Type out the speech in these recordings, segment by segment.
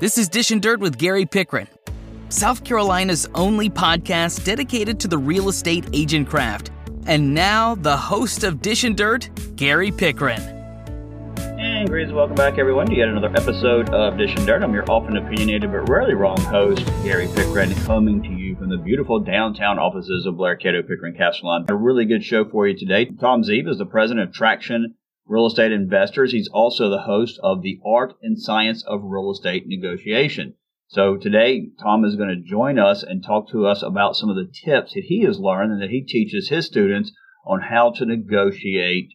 This is Dishin' Dirt with Gary Pickren, South Carolina's only podcast dedicated to the real estate agent craft. And now, the host of Dishin' Dirt, Gary Pickren. And greetings, welcome back, everyone, to yet another episode of Dishin' Dirt. I'm your often opinionated but rarely wrong host, Gary Pickren, coming to you from the beautiful downtown offices of Blair Cato Pickren Casterline. A really good show for you today. Tom Zeeb is the president of Traction real estate investors. He's also the host of the Art and Science of Real Estate Negotiation. So today, Tom is going to join us and talk to us about some of the tips that he has learned and that he teaches his students on how to negotiate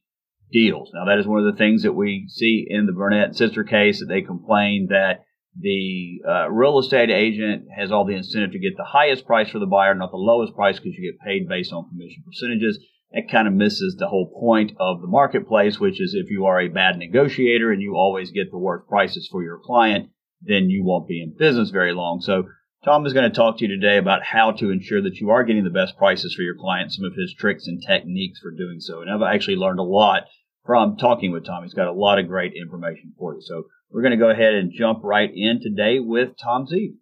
deals. Now, that is one of the things that we see in the Burnett Sitzer case that they complain that the uh, real estate agent has all the incentive to get the highest price for the buyer, not the lowest price, because you get paid based on commission percentages it kind of misses the whole point of the marketplace, which is if you are a bad negotiator and you always get the worst prices for your client, then you won't be in business very long. So Tom is going to talk to you today about how to ensure that you are getting the best prices for your client, some of his tricks and techniques for doing so. And I've actually learned a lot from talking with Tom. He's got a lot of great information for you. So we're going to go ahead and jump right in today with Tom Z.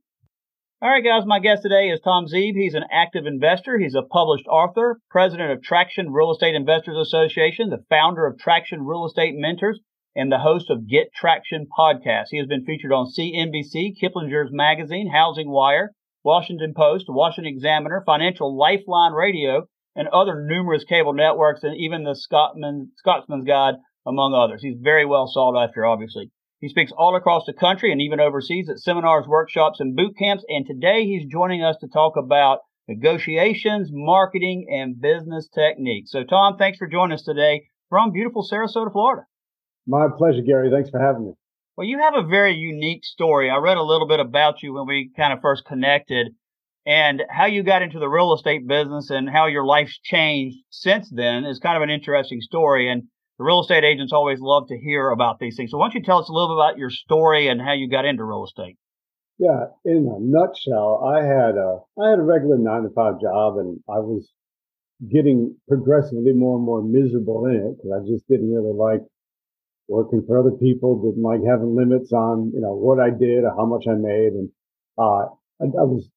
All right, guys, my guest today is Tom Zeeb. He's an active investor. He's a published author, president of Traction Real Estate Investors Association, the founder of Traction Real Estate Mentors, and the host of Get Traction podcast. He has been featured on CNBC, Kiplinger's Magazine, Housing Wire, Washington Post, Washington Examiner, Financial Lifeline Radio, and other numerous cable networks, and even the Scotsman, Scotsman's Guide, among others. He's very well sought after, obviously. He speaks all across the country and even overseas at seminars, workshops, and boot camps. And today he's joining us to talk about negotiations, marketing, and business techniques. So, Tom, thanks for joining us today from beautiful Sarasota, Florida. My pleasure, Gary. Thanks for having me. Well, you have a very unique story. I read a little bit about you when we kind of first connected and how you got into the real estate business and how your life's changed since then is kind of an interesting story. And the real estate agents always love to hear about these things. So why don't you tell us a little bit about your story and how you got into real estate? Yeah, in a nutshell, I had a I had a regular nine to five job, and I was getting progressively more and more miserable in it because I just didn't really like working for other people. Didn't like having limits on you know what I did or how much I made, and uh, I, I was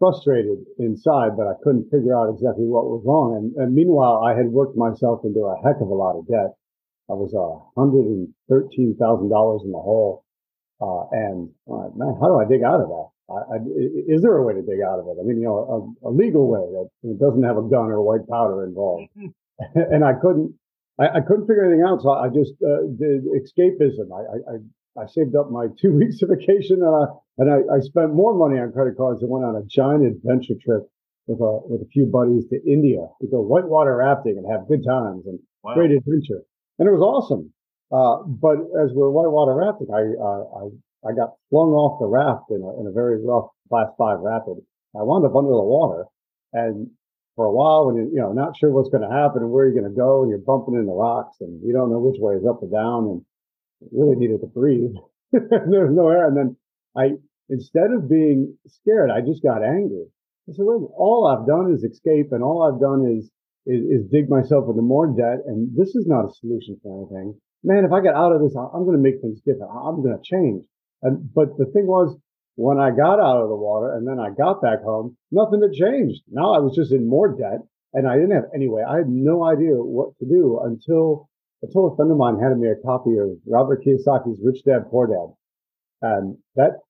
frustrated inside, but I couldn't figure out exactly what was wrong. And, and meanwhile, I had worked myself into a heck of a lot of debt. I was uh, $113,000 in the hole. Uh, and uh, man, how do I dig out of that? I, I, is there a way to dig out of it? I mean, you know, a, a legal way that doesn't have a gun or white powder involved. and I couldn't, I, I, couldn't figure anything out. So I just uh, did escapism. I, I saved up my two weeks of vacation and I, and I, I, spent more money on credit cards and went on a giant adventure trip with a, with a few buddies to India to go whitewater rafting and have good times and wow. great adventure. And it was awesome. Uh, but as we're whitewater rafting, I, uh, I, I got flung off the raft in a, in a very rough class five rapid. I wound up under the water and for a while when you're, you know, not sure what's going to happen and where you're going to go and you're bumping into rocks and you don't know which way is up or down. And really needed to breathe. there was no air. And then I, instead of being scared, I just got angry. I said, wait, all I've done is escape and all I've done is, is, is dig myself into more debt. And this is not a solution for anything. Man, if I get out of this, I'm going to make things different. I'm going to change. And, but the thing was, when I got out of the water and then I got back home, nothing had changed. Now I was just in more debt and I didn't have anyway. I had no idea what to do until I told a friend of mine handed me a copy of Robert Kiyosaki's Rich Dad Poor Dad, and that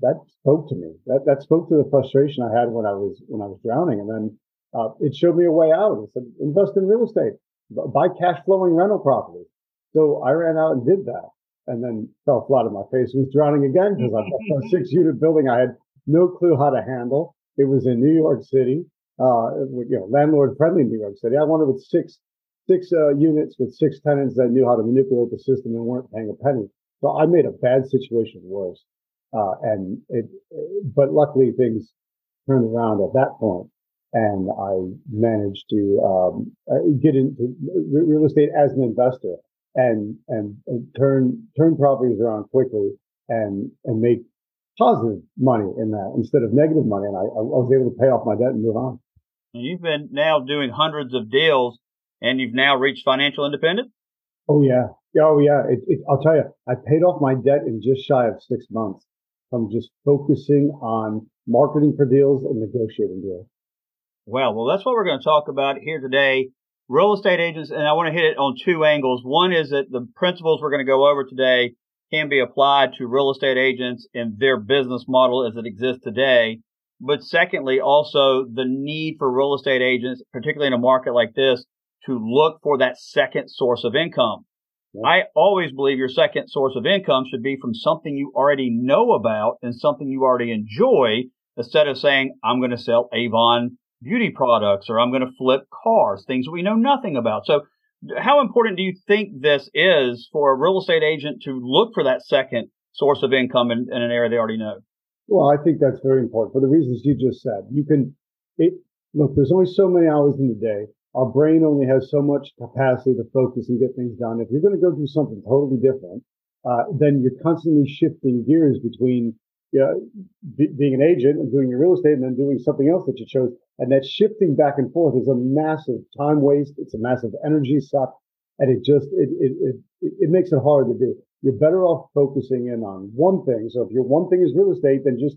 that spoke to me. That that spoke to the frustration I had when I was when I was drowning, and then uh, it showed me a way out. It said invest in real estate, buy cash flowing rental properties. So I ran out and did that, and then fell flat on my face. Was drowning again because I bought a six unit building I had no clue how to handle. It was in New York City, uh, you know, landlord friendly New York City. I wanted with six six uh, units with six tenants that knew how to manipulate the system and weren't paying a penny. So I made a bad situation worse. Uh, and it, but luckily things turned around at that point and I managed to um, get into real estate as an investor and, and, and turn turn properties around quickly and and make positive money in that instead of negative money. And I, I was able to pay off my debt and move on. You've been now doing hundreds of deals and you've now reached financial independence? Oh yeah, oh yeah. It, it, I'll tell you, I paid off my debt in just shy of six months. from just focusing on marketing for deals and negotiating deals. Well, well, that's what we're going to talk about here today. Real estate agents, and I want to hit it on two angles. One is that the principles we're going to go over today can be applied to real estate agents and their business model as it exists today. But secondly, also the need for real estate agents, particularly in a market like this, to look for that second source of income. I always believe your second source of income should be from something you already know about and something you already enjoy instead of saying, I'm going to sell Avon beauty products or I'm going to flip cars, things we know nothing about. So how important do you think this is for a real estate agent to look for that second source of income in, in an area they already know? Well, I think that's very important for the reasons you just said. You can, it, look, there's only so many hours in the day. Our brain only has so much capacity to focus and get things done. If you're going to go do something totally different, uh, then you're constantly shifting gears between you know, being an agent and doing your real estate and then doing something else that you chose. And that shifting back and forth is a massive time waste. It's a massive energy suck. And it just, it, it, it, it makes it hard to do. You're better off focusing in on one thing. So if your one thing is real estate, then just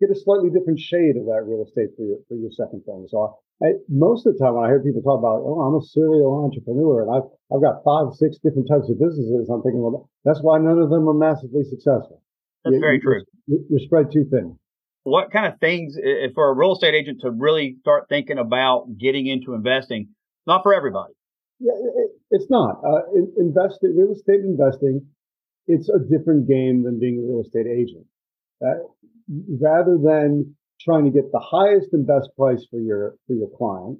get a slightly different shade of that real estate for your, for your second thing. So I, most of the time when I hear people talk about, oh, I'm a serial entrepreneur and I've, I've got five, six different types of businesses, I'm thinking, well, that's why none of them are massively successful. That's you, very true. You're, you're spread too thin. What kind of things for a real estate agent to really start thinking about getting into investing? Not for everybody. Yeah, it, it's not. Uh, invest real estate investing. It's a different game than being a real estate agent. Uh, rather than trying to get the highest and best price for your for your client,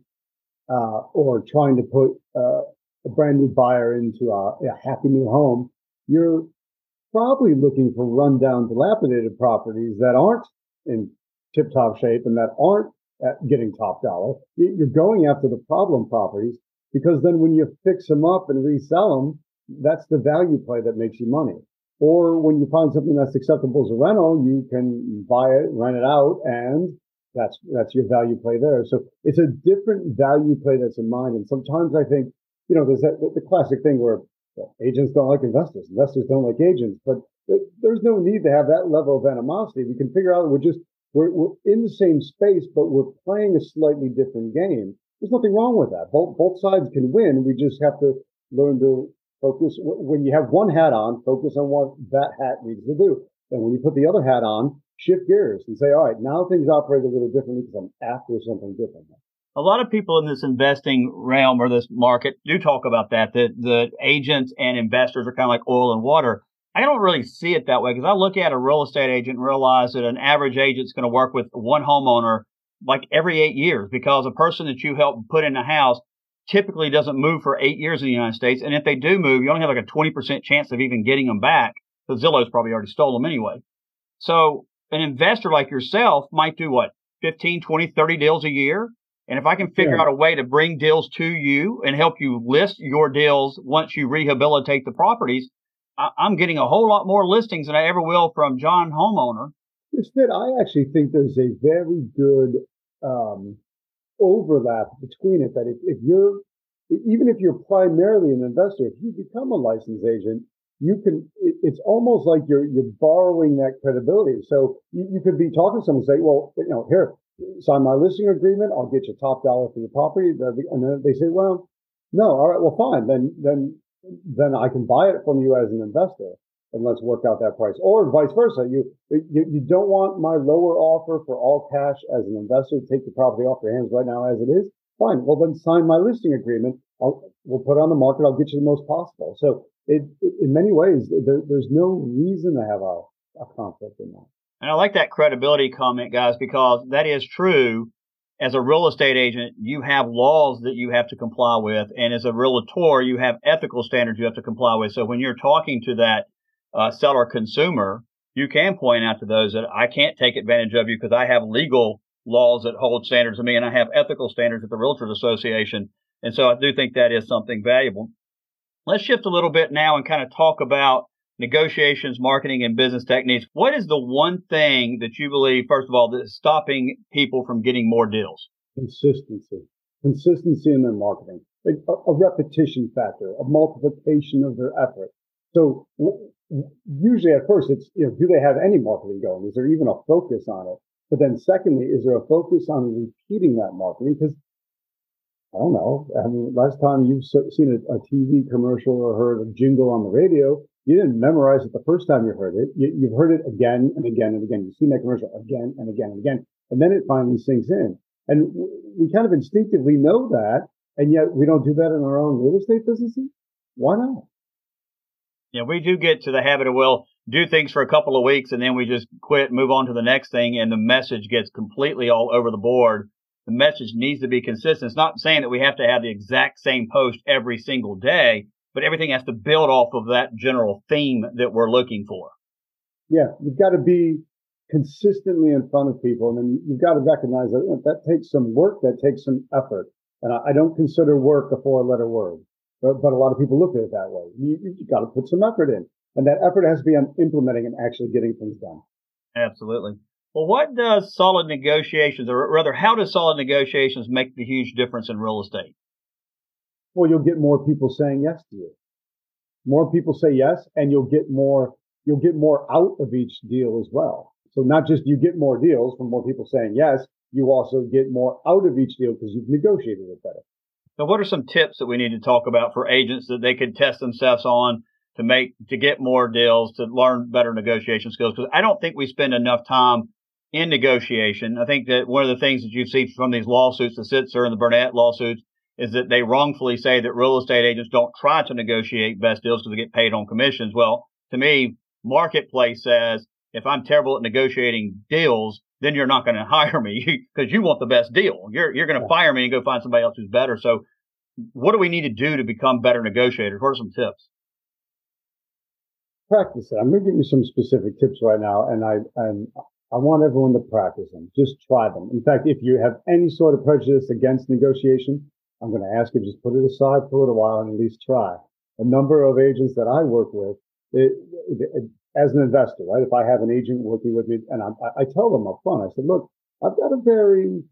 uh, or trying to put uh, a brand new buyer into a, a happy new home, you're probably looking for rundown, dilapidated properties that aren't in tip top shape and that aren't getting top dollar. You're going after the problem properties because then when you fix them up and resell them, that's the value play that makes you money. Or when you find something that's acceptable as a rental, you can buy it, rent it out, and that's that's your value play there. So it's a different value play that's in mind. And sometimes I think, you know, there's that the classic thing where well, agents don't like investors, investors don't like agents, but there's no need to have that level of animosity. We can figure out we're just we're, we're in the same space, but we're playing a slightly different game. There's nothing wrong with that. Both both sides can win. We just have to learn to focus. When you have one hat on, focus on what that hat needs to do. And when you put the other hat on, shift gears and say, all right, now things operate a little differently because I'm after something different a lot of people in this investing realm or this market do talk about that, that the agents and investors are kind of like oil and water. I don't really see it that way because I look at a real estate agent and realize that an average agent's going to work with one homeowner like every eight years because a person that you help put in a house typically doesn't move for eight years in the United States. And if they do move, you only have like a 20% chance of even getting them back because Zillow's probably already stole them anyway. So an investor like yourself might do what? 15, 20, 30 deals a year. And if I can figure yeah. out a way to bring deals to you and help you list your deals once you rehabilitate the properties, I- am getting a whole lot more listings than I ever will from John homeowner. Instead, I actually think there's a very good um, overlap between it. That if, if you're, even if you're primarily an investor, if you become a licensed agent, you can. It, it's almost like you're you're borrowing that credibility. So you, you could be talking to someone and say, "Well, you know, here, sign my listing agreement. I'll get you top dollar for your property. And then they say, well, no, all right, well, fine. Then, then, then I can buy it from you as an investor and let's work out that price. Or vice versa. You, you, you don't want my lower offer for all cash as an investor. Take the property off your hands right now as it is. Fine. Well, then sign my listing agreement. I'll, we'll put it on the market. I'll get you the most possible. So it, it in many ways, there, there's no reason to have a, a conflict in that. And I like that credibility comment, guys, because that is true. As a real estate agent, you have laws that you have to comply with. And as a realtor, you have ethical standards you have to comply with. So when you're talking to that uh, seller consumer, you can point out to those that I can't take advantage of you because I have legal laws that hold standards to me and I have ethical standards at the Realtors Association. And so I do think that is something valuable. Let's shift a little bit now and kind of talk about negotiations, marketing, and business techniques. What is the one thing that you believe, first of all, that is stopping people from getting more deals? Consistency. Consistency in their marketing. A, a repetition factor, a multiplication of their effort. So usually at first it's, you know, do they have any marketing going? Is there even a focus on it? But then secondly, is there a focus on repeating that marketing? Because I don't know. I mean, last time you've seen a, a, TV commercial or heard a jingle on the radio, you didn't memorize it the first time you heard it. You, have heard it again and again and again. You've seen that commercial again and again and again. And then it finally sinks in. And we kind of instinctively know that. And yet we don't do that in our own real estate businesses. Why not? Yeah, we do get to the habit of, well, do things for a couple of weeks and then we just quit, move on to the next thing. And the message gets completely all over the board. The message needs to be consistent. It's not saying that we have to have the exact same post every single day, but everything has to build off of that general theme that we're looking for. Yeah, you've got to be consistently in front of people, and then you've got to recognize that that takes some work, that takes some effort. And I, don't consider work a four-letter word, but, but, a lot of people look at it that way. You, you've got to put some effort in, and that effort has to be on implementing and actually getting things done. Absolutely. Well, what does solid negotiations, or rather, how does solid negotiations make the huge difference in real estate? well, you'll get more people saying yes to you. More people say yes, and you'll get more, you'll get more out of each deal as well. So not just you get more deals from more people saying yes, you also get more out of each deal because you've negotiated it better. So what are some tips that we need to talk about for agents that they could test themselves on to make, to get more deals, to learn better negotiation skills? Because I don't think we spend enough time in negotiation. I think that one of the things that you see from these lawsuits, the Sitzer and the Burnett lawsuits, is that they wrongfully say that real estate agents don't try to negotiate best deals because they get paid on commissions. Well, to me, marketplace says if I'm terrible at negotiating deals, then you're not going to hire me because you want the best deal. You're you're going to fire me and go find somebody else who's better. So, what do we need to do to become better negotiators? What are some tips? Practice it. I'm going to give you some specific tips right now, and I and I want everyone to practice them. Just try them. In fact, if you have any sort of prejudice against negotiation, I'm going to ask you just put it aside for a little while and at least try. A number of agents that I work with, it, it, it, as an investor, right? If I have an agent working with me and I, I tell them up front, I said, look, I've got a very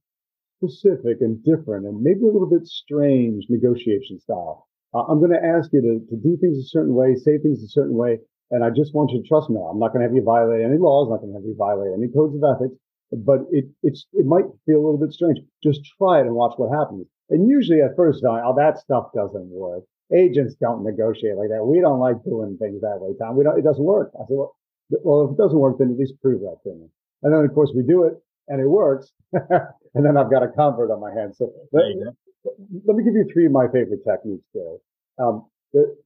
specific and different and maybe a little bit strange negotiation style. Uh, I'm going to ask you to, to do things a certain way, say things a certain way. And I just want you to trust me. I'm not going to have you violate any laws. I'm not going to have you violate any codes of ethics, but it, it's, it might feel a little bit strange. Just try it and watch what happens. And usually at first, oh, that stuff doesn't work. Agents don't negotiate like that. We don't like doing things that way, Tom. We don't, it doesn't work. I said, well, well, if it doesn't work, then at least prove that to me. And then, of course, we do it and it works. and then I've got a convert on my hands. So let, let, me give you three of my favorite techniques there. Um, the,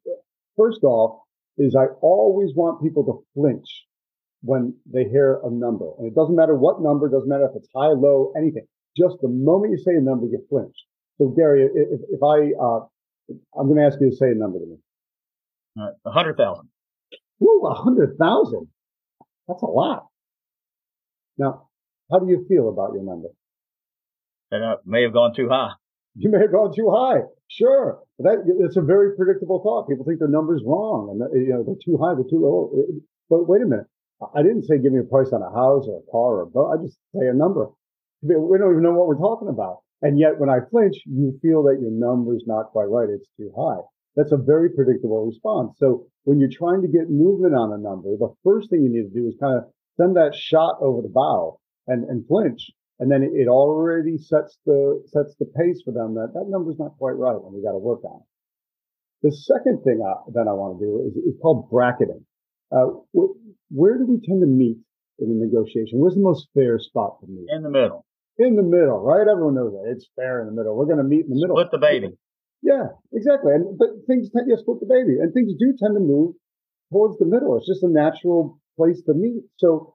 first off is I always want people to flinch when they hear a number. And it doesn't matter what number, doesn't matter if it's high, low, anything. Just the moment you say a number, you flinch. So Gary, if, if I, uh, I'm going to ask you to say a number to me. All right, a hundred thousand. Ooh, a hundred thousand. That's a lot. Now, how do you feel about your number? That uh, may have gone too high. You may have gone too high. Sure, that it's a very predictable thought. People think their number's wrong, and you know they're too high, they're too low. But wait a minute, I didn't say give me a price on a house or a car or a boat. I just say a number. We don't even know what we're talking about. And yet when I flinch, you feel that your number's not quite right. It's too high. That's a very predictable response. So when you're trying to get movement on a number, the first thing you need to do is kind of send that shot over the bow and, and flinch. And then it already sets the, sets the pace for them that that number's not quite right and we got to work on it. The second thing I, that I want to do is, is called bracketing. Uh, where do we tend to meet in a negotiation? Where's the most fair spot to meet? In the middle in the middle, right? Everyone knows that it's fair in the middle. We're going to meet in the middle. Split the baby. Yeah, exactly. And but things tend to yeah, split the baby, and things do tend to move towards the middle. It's just a natural place to meet. So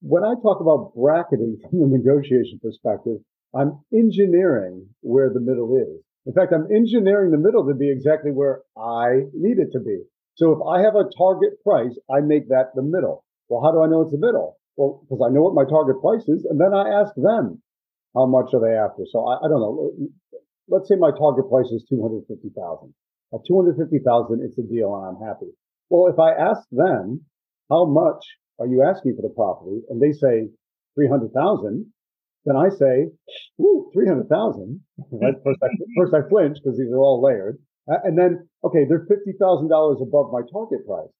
when I talk about bracketing from the negotiation perspective, I'm engineering where the middle is. In fact, I'm engineering the middle to be exactly where I need it to be. So if I have a target price, I make that the middle. Well, how do I know it's the middle? Well, because I know what my target price is, and then I ask them how much are they after. So I, I don't know. Let's say my target price is two hundred fifty thousand. At two hundred fifty thousand, it's a deal, and I'm happy. Well, if I ask them how much are you asking for the property, and they say three hundred thousand, then I say, "Ooh, three hundred thousand. Right? First, I, first I flinch because these are all layered, and then okay, they're fifty thousand dollars above my target price.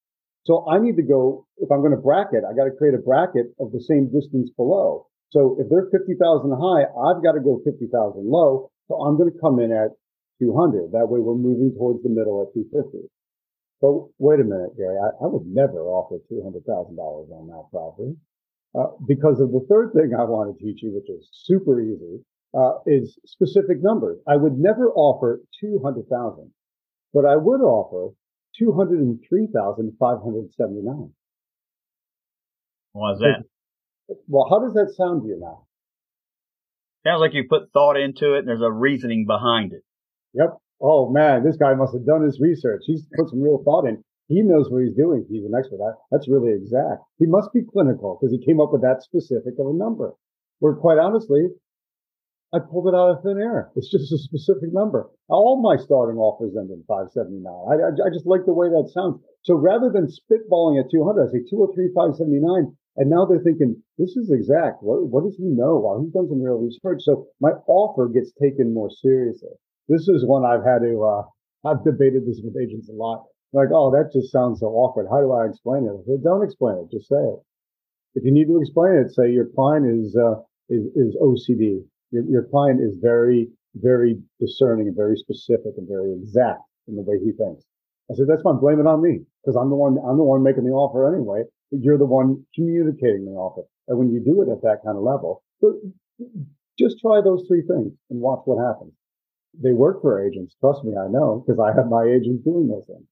So I need to go, if I'm going to bracket, I got to create a bracket of the same distance below. So if they're 50,000 high, I've got to go 50,000 low. So I'm going to come in at 200. That way we're moving towards the middle at 250. But wait a minute, Gary, I, I would never offer $200,000 on that property. Uh, because of the third thing I want to teach you, which is super easy, uh, is specific numbers. I would never offer 200,000, but I would offer 203,579. Why is that? Well, how does that sound to you now? Sounds like you put thought into it and there's a reasoning behind it. Yep. Oh man, this guy must have done his research. He's put some real thought in. He knows what he's doing. He's an expert. That, that's really exact. He must be clinical because he came up with that specific of a number. Where quite honestly, I pulled it out of thin air. It's just a specific number. All my starting offers end in 579. I, I, I just like the way that sounds. So rather than spitballing at 200, I say 203, 579. And now they're thinking, this is exact. What, what does he know? Well, he's done some real research. So my offer gets taken more seriously. This is one I've had to, uh, I've debated this with agents a lot like, oh, that just sounds so awkward. How do I explain it? Said, don't explain it. Just say it. If you need to explain it, say your client is uh, is, is OCD. Your, your client is very, very discerning and very specific and very exact in the way he thinks. I said, that's fine. Blame it on me because I'm the one, I'm the one making the offer anyway. But You're the one communicating the offer. And when you do it at that kind of level, just try those three things and watch what happens. They work for agents. Trust me, I know because I have my agents doing those things.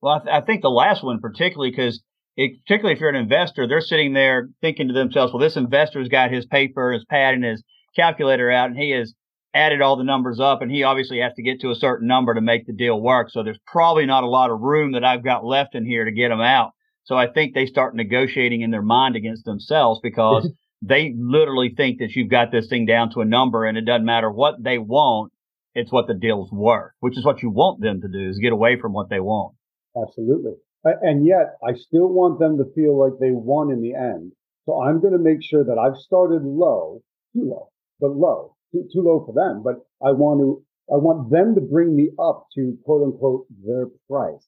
Well, I, th- I think the last one particularly because particularly if you're an investor, they're sitting there thinking to themselves, well, this investor's got his paper, his pad, and his calculator out, and he has added all the numbers up, and he obviously has to get to a certain number to make the deal work. So there's probably not a lot of room that I've got left in here to get them out. So I think they start negotiating in their mind against themselves because they literally think that you've got this thing down to a number, and it doesn't matter what they want. It's what the deal's worth, which is what you want them to do is get away from what they want. Absolutely. And yet I still want them to feel like they won in the end. So I'm going to make sure that I've started low, too low, but low, too, too low for them. But I want to, I want them to bring me up to quote unquote their price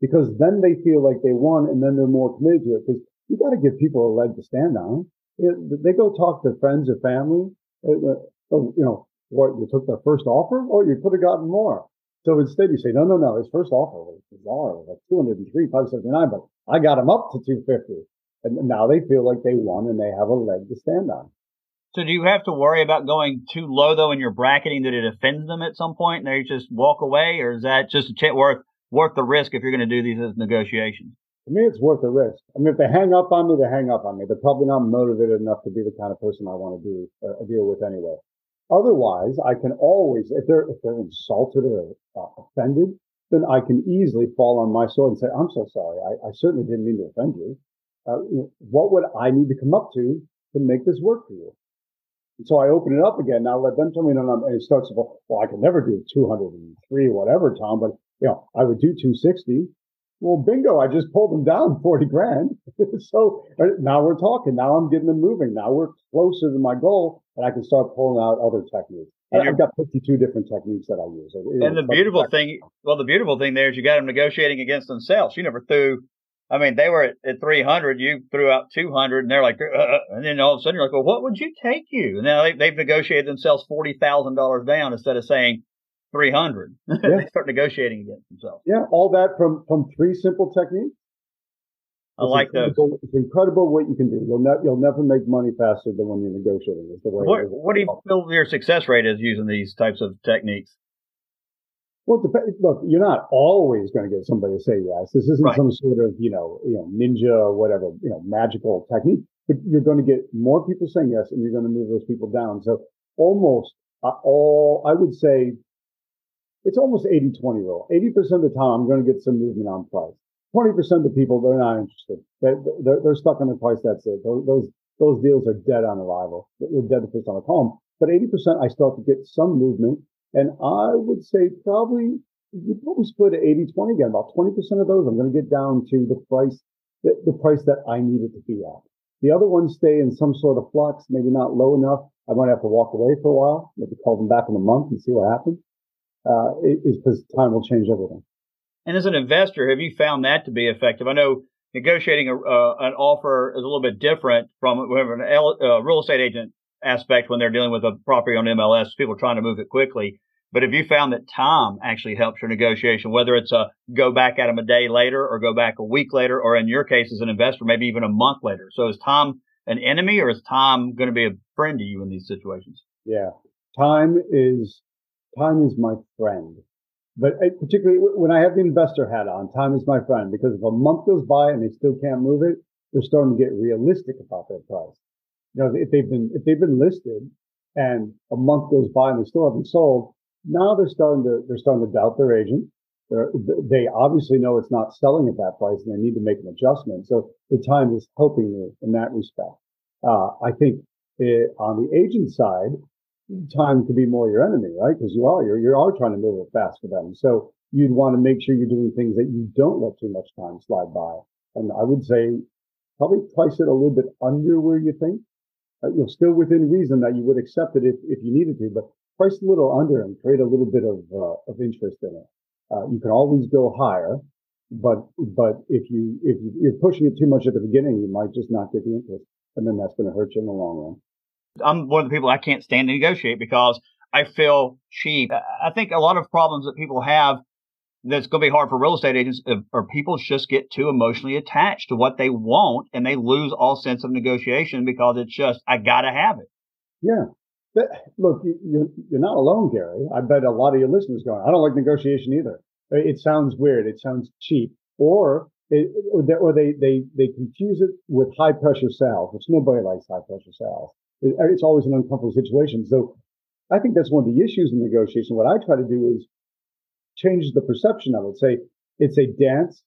because then they feel like they won and then they're more committed to it because you got to give people a leg to stand on. They go talk to friends or family. Uh, uh, oh, you know, what you took their first offer? Oh, you could have gotten more. So instead, you say, no, no, no. His first offer was bizarre, like 203, 579, but I got him up to 250. And now they feel like they won and they have a leg to stand on. So do you have to worry about going too low though in your bracketing that it offends them at some point and they just walk away, or is that just a ch- worth worth the risk if you're going to do these as negotiations? To me, it's worth the risk. I mean, if they hang up on me, they hang up on me. They're probably not motivated enough to be the kind of person I want to do uh, deal with anyway. Otherwise, I can always, if they're, if they're insulted or uh, offended, then I can easily fall on my sword and say, I'm so sorry. I, I certainly didn't mean to offend you. Uh, what would I need to come up to to make this work for you? And so I open it up again. Now let them tell me, no, no, and it starts to go, well, I could never do 203, whatever, Tom, but you know, I would do 260. Well, bingo, I just pulled them down 40 grand. so now we're talking. Now I'm getting them moving. Now we're closer to my goal and I can start pulling out other techniques. And I've got 52 different techniques that I use. and the beautiful thing, well, the beautiful thing there is you got them negotiating against themselves. You never threw, I mean, they were at, at 300, you threw out 200 and they're like, uh, uh, and then all of a sudden you're like, well, what would you take you? And now they, they've negotiated themselves $40,000 down instead of saying, 300. Yeah. they start negotiating against themselves. Yeah, all that from from three simple techniques. I it's like those. It's incredible what you can do. You'll ne- you'll never make money faster than when you're negotiating. the way what, what do you feel your success rate is using these types of techniques? Well, look, you're not always going to get somebody to say yes. This isn't right. some sort of you know you know ninja or whatever you know magical technique. But you're going to get more people saying yes, and you're going to move those people down. So almost uh, all, I would say it's almost 80 20 rule. 80% of the time, I'm going to get some movement on price. 20% of the people, they're not interested. They're, they're, they're stuck on the price. That's it. Those, those, those deals are dead on arrival. They're dead the first time I call them. But 80%, I start to get some movement. And I would say probably, you probably split it 80 20 again. About 20% of those, I'm going to get down to the price, the, the price that I need it to be at. The other ones stay in some sort of flux, maybe not low enough. I might have to walk away for a while, maybe call them back in a month and see what happens uh, is because time will change everything. And as an investor, have you found that to be effective? I know negotiating a, uh, an offer is a little bit different from an uh, real estate agent aspect when they're dealing with a property on MLS. People trying to move it quickly. But if you found that time actually helps your negotiation, whether it's a go back at them a day later or go back a week later, or in your case as an investor, maybe even a month later? So is time an enemy or is time going to be a friend to you in these situations? Yeah. Time is, time is my friend. But uh, particularly when I have the investor hat on, time is my friend because if a month goes by and they still can't move it, they're starting to get realistic about their price. You know, if they've been, if they've been listed and a month goes by and they still haven't sold, now they're starting to, they're starting to doubt their agent. They're, they obviously know it's not selling at that price and they need to make an adjustment. So the time is helping you in that respect. Uh, I think it, on the agent side, time could be more your enemy, right? Because you are, you're, you are trying to move it fast for them. So you'd want to make sure you're doing things that you don't let too much time slide by. And I would say probably price it a little bit under where you think. Uh, you're still within reason that you would accept it if, if you needed to, but price a little under and create a little bit of, uh, of interest in it. Uh, you can always go higher, but, but if you, if you, are pushing it too much at the beginning, you might just not get the interest and then that's going to hurt you in the long run. I'm one of the people I can't stand to negotiate because I feel cheap. I think a lot of problems that people have that's going to be hard for real estate agents or people just get too emotionally attached to what they want and they lose all sense of negotiation because it's just, I got to have it. Yeah. But look, you're, you're not alone, Gary. I bet a lot of your listeners going, I don't like negotiation either. Uh, it sounds weird. It sounds cheap. Or it, or they, they, they confuse it with high pressure sales, which nobody likes high pressure sales. It, it's always an uncomfortable situation. So I think that's one of the issues in negotiation. What I try to do is change the perception of it. Say it's a dance.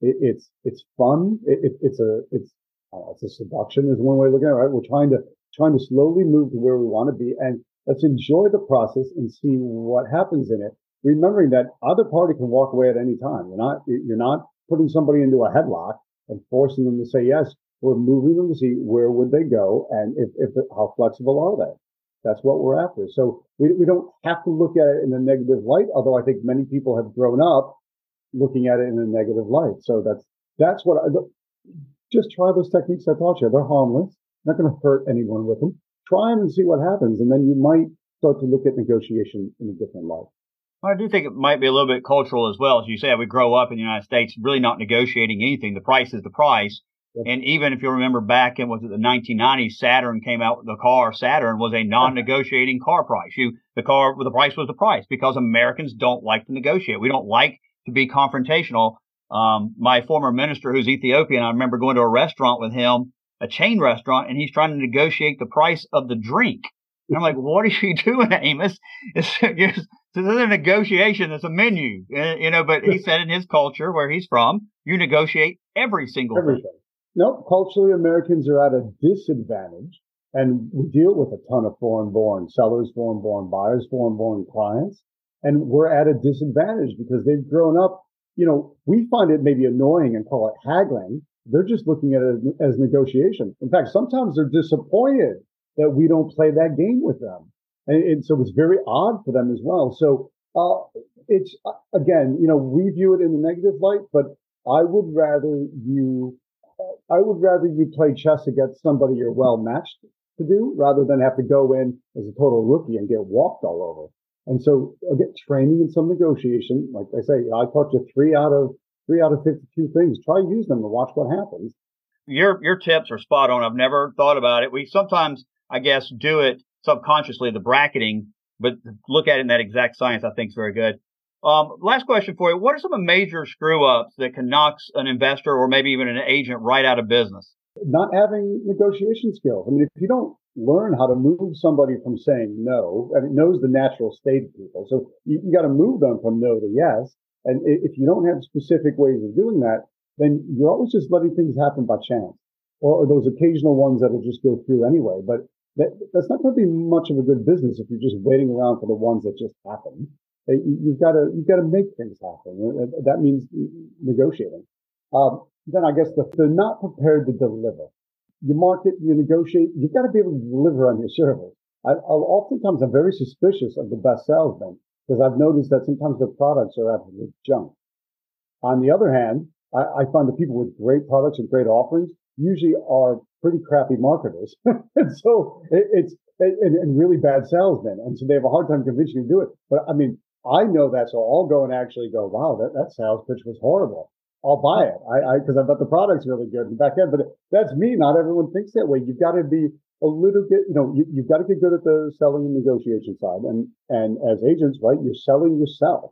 It, it's, it's fun. It, it's a, it's, uh, it's a seduction is one way of looking at it, right? We're trying to, trying to slowly move to where we want to be and let's enjoy the process and see what happens in it. Remembering that other party can walk away at any time. You're not, you're not putting somebody into a headlock and forcing them to say yes. We're moving them to see where would they go and if, if how flexible are they. That's what we're after. So we, we don't have to look at it in a negative light, although I think many people have grown up looking at it in a negative light. So that's, that's what I, just try those techniques I taught you. They're harmless, not going to hurt anyone with them. Try them and see what happens. And then you might start to look at negotiation in a different light. I do think it might be a little bit cultural as well. As you said, we grow up in the United States really not negotiating anything. The price is the price. And even if you remember back in was it the 1990s, Saturn came out. The car Saturn was a non-negotiating car price. You the car the price was the price because Americans don't like to negotiate. We don't like to be confrontational. Um, my former minister, who's Ethiopian, I remember going to a restaurant with him, a chain restaurant, and he's trying to negotiate the price of the drink. And I'm like, what are you doing, Amos? It's, is a negotiation. It's a menu, you know, but he said in his culture where he's from, you negotiate every single Everything. thing. No, culturally, Americans are at a disadvantage and we deal with a ton of foreign born sellers, foreign born buyers, foreign born clients. And we're at a disadvantage because they've grown up, you know, we find it maybe annoying and call it haggling. They're just looking at it as negotiation. In fact, sometimes they're disappointed that we don't play that game with them. And, and so it's very odd for them as well. So, uh, it's uh, again, you know, we view it in the negative light, but I would rather you, I would rather you play chess against somebody you're well matched to do rather than have to go in as a total rookie and get walked all over. And so get training in some negotiation. Like I say, I taught you three out of three out of 52 things. Try use them and watch what happens. Your, your tips are spot on. I've never thought about it. We sometimes I guess, do it subconsciously, the bracketing, but look at it in that exact science, I think is very good. Um, last question for you. What are some major screw ups that can knock an investor or maybe even an agent right out of business? Not having negotiation skills. I mean, if you don't learn how to move somebody from saying no, I mean, no is the natural state of people. So you, you got to move them from no to yes. And if you don't have specific ways of doing that, then you're always just letting things happen by chance or, or those occasional ones that'll just go through anyway. But that, that's not going to be much of a good business if you're just waiting around for the ones that just happen. You've got to you've got to make things happen. That means negotiating. Um, then I guess the, they're not prepared to deliver. You market, you negotiate. You've got to be able to deliver on your service. I, I'll, oftentimes I'm very suspicious of the best salesmen because I've noticed that sometimes their products are absolute junk. On the other hand, I, I find the people with great products and great offerings usually are pretty crappy marketers. and so it, it's, and, and, really bad salesmen. And so they have a hard time convincing you to do it. But I mean, I know that. So I'll go and actually go, wow, that, that sales pitch was horrible. I'll buy it. I, I, cause I thought the product's really good in the back end, but that's me. Not everyone thinks that way. You've got to be a little bit, you know, you, you've got to get good at the selling and negotiation side. And, and as agents, right, you're selling yourself.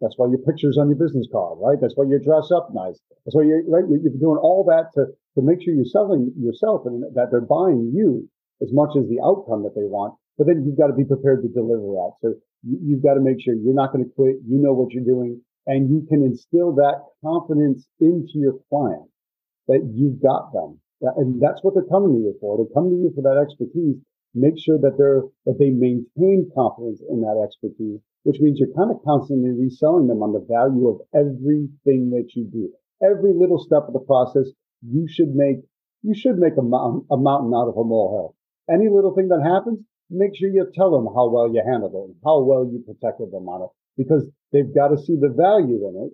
That's why your picture's on your business card, right? That's why you dress up nice. That's why you're, right? You're doing all that to, to make sure you're selling yourself and that they're buying you as much as the outcome that they want. But then you've got to be prepared to deliver that. So you, have got to make sure you're not going to quit. You know what you're doing and you can instill that confidence into your client that you've got them. And that's what they're coming to you for. They're coming to you for that expertise. Make sure that they're, that they maintain confidence in that expertise, which means you're kind of constantly reselling them on the value of everything that you do. Every little step of the process, you should make, you should make a a mountain out of a molehill. Any little thing that happens, make sure you tell them how well you handled it, how well you protected them on it, because they've got to see the value in it.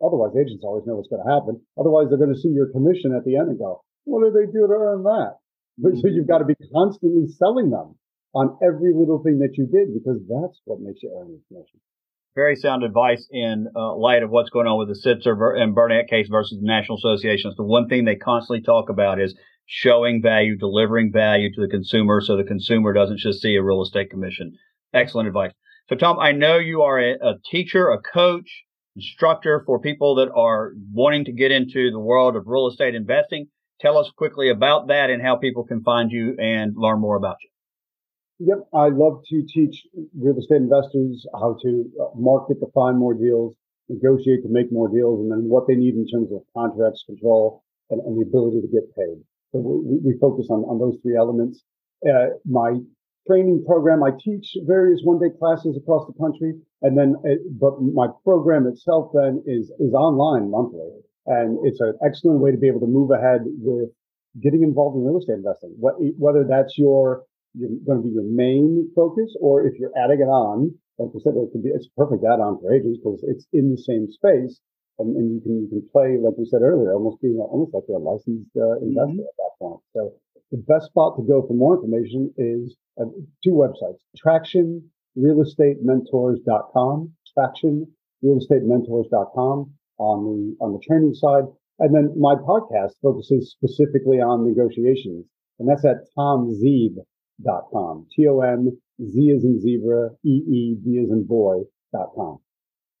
Otherwise, agents always know what's going to happen. Otherwise, they're going to see your commission at the end and go, what do they do to earn that? So you've got to be constantly selling them on every little thing that you did because that's what makes you earn your commission. Very sound advice in uh, light of what's going on with the Sitzer and Burnett case versus the National Association. the one thing they constantly talk about is showing value, delivering value to the consumer so the consumer doesn't just see a real estate commission. Excellent advice. So, Tom, I know you are a, a teacher, a coach, instructor for people that are wanting to get into the world of real estate investing. Tell us quickly about that and how people can find you and learn more about you. Yep, I love to teach real estate investors how to uh, market to find more deals, negotiate to make more deals, and then what they need in terms of contracts, control, and, and the ability to get paid. So we, we focus on, on those three elements. Uh, my training program. I teach various one day classes across the country. And then, uh, but my program itself then is, is online monthly. And it's an excellent way to be able to move ahead with getting involved in real estate investing. Whether that's your, you're going to be your main focus or if you're adding it on, like I said, it could be, it's a perfect add on for agents because it's in the same space. And, and, you can you can play like we said earlier, almost being almost like a licensed uh, investor mm-hmm. at that point. So the best spot to go for more information is uh, two websites, tractionrealestatementors.com, tractionrealestatementors.com on the, on the training side. And then my podcast focuses specifically on negotiations, and that's at tomzeeb.com. T-O-M-Z as in zebra, E-E-B as in boy dot com.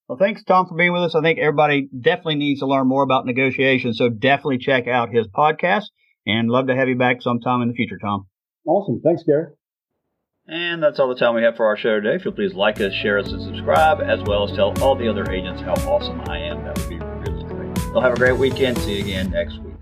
Well, thanks, Tom, for being with us. I think everybody definitely needs to learn more about negotiations, so definitely check out his podcast and love to have you back sometime in the future, Tom. Awesome. Thanks, Gary. And that's all the time we have for our show today. If you'll please like us, share us, and subscribe, as well as tell all the other agents how awesome I am, that would be really great. You'll have a great weekend. See you again next week.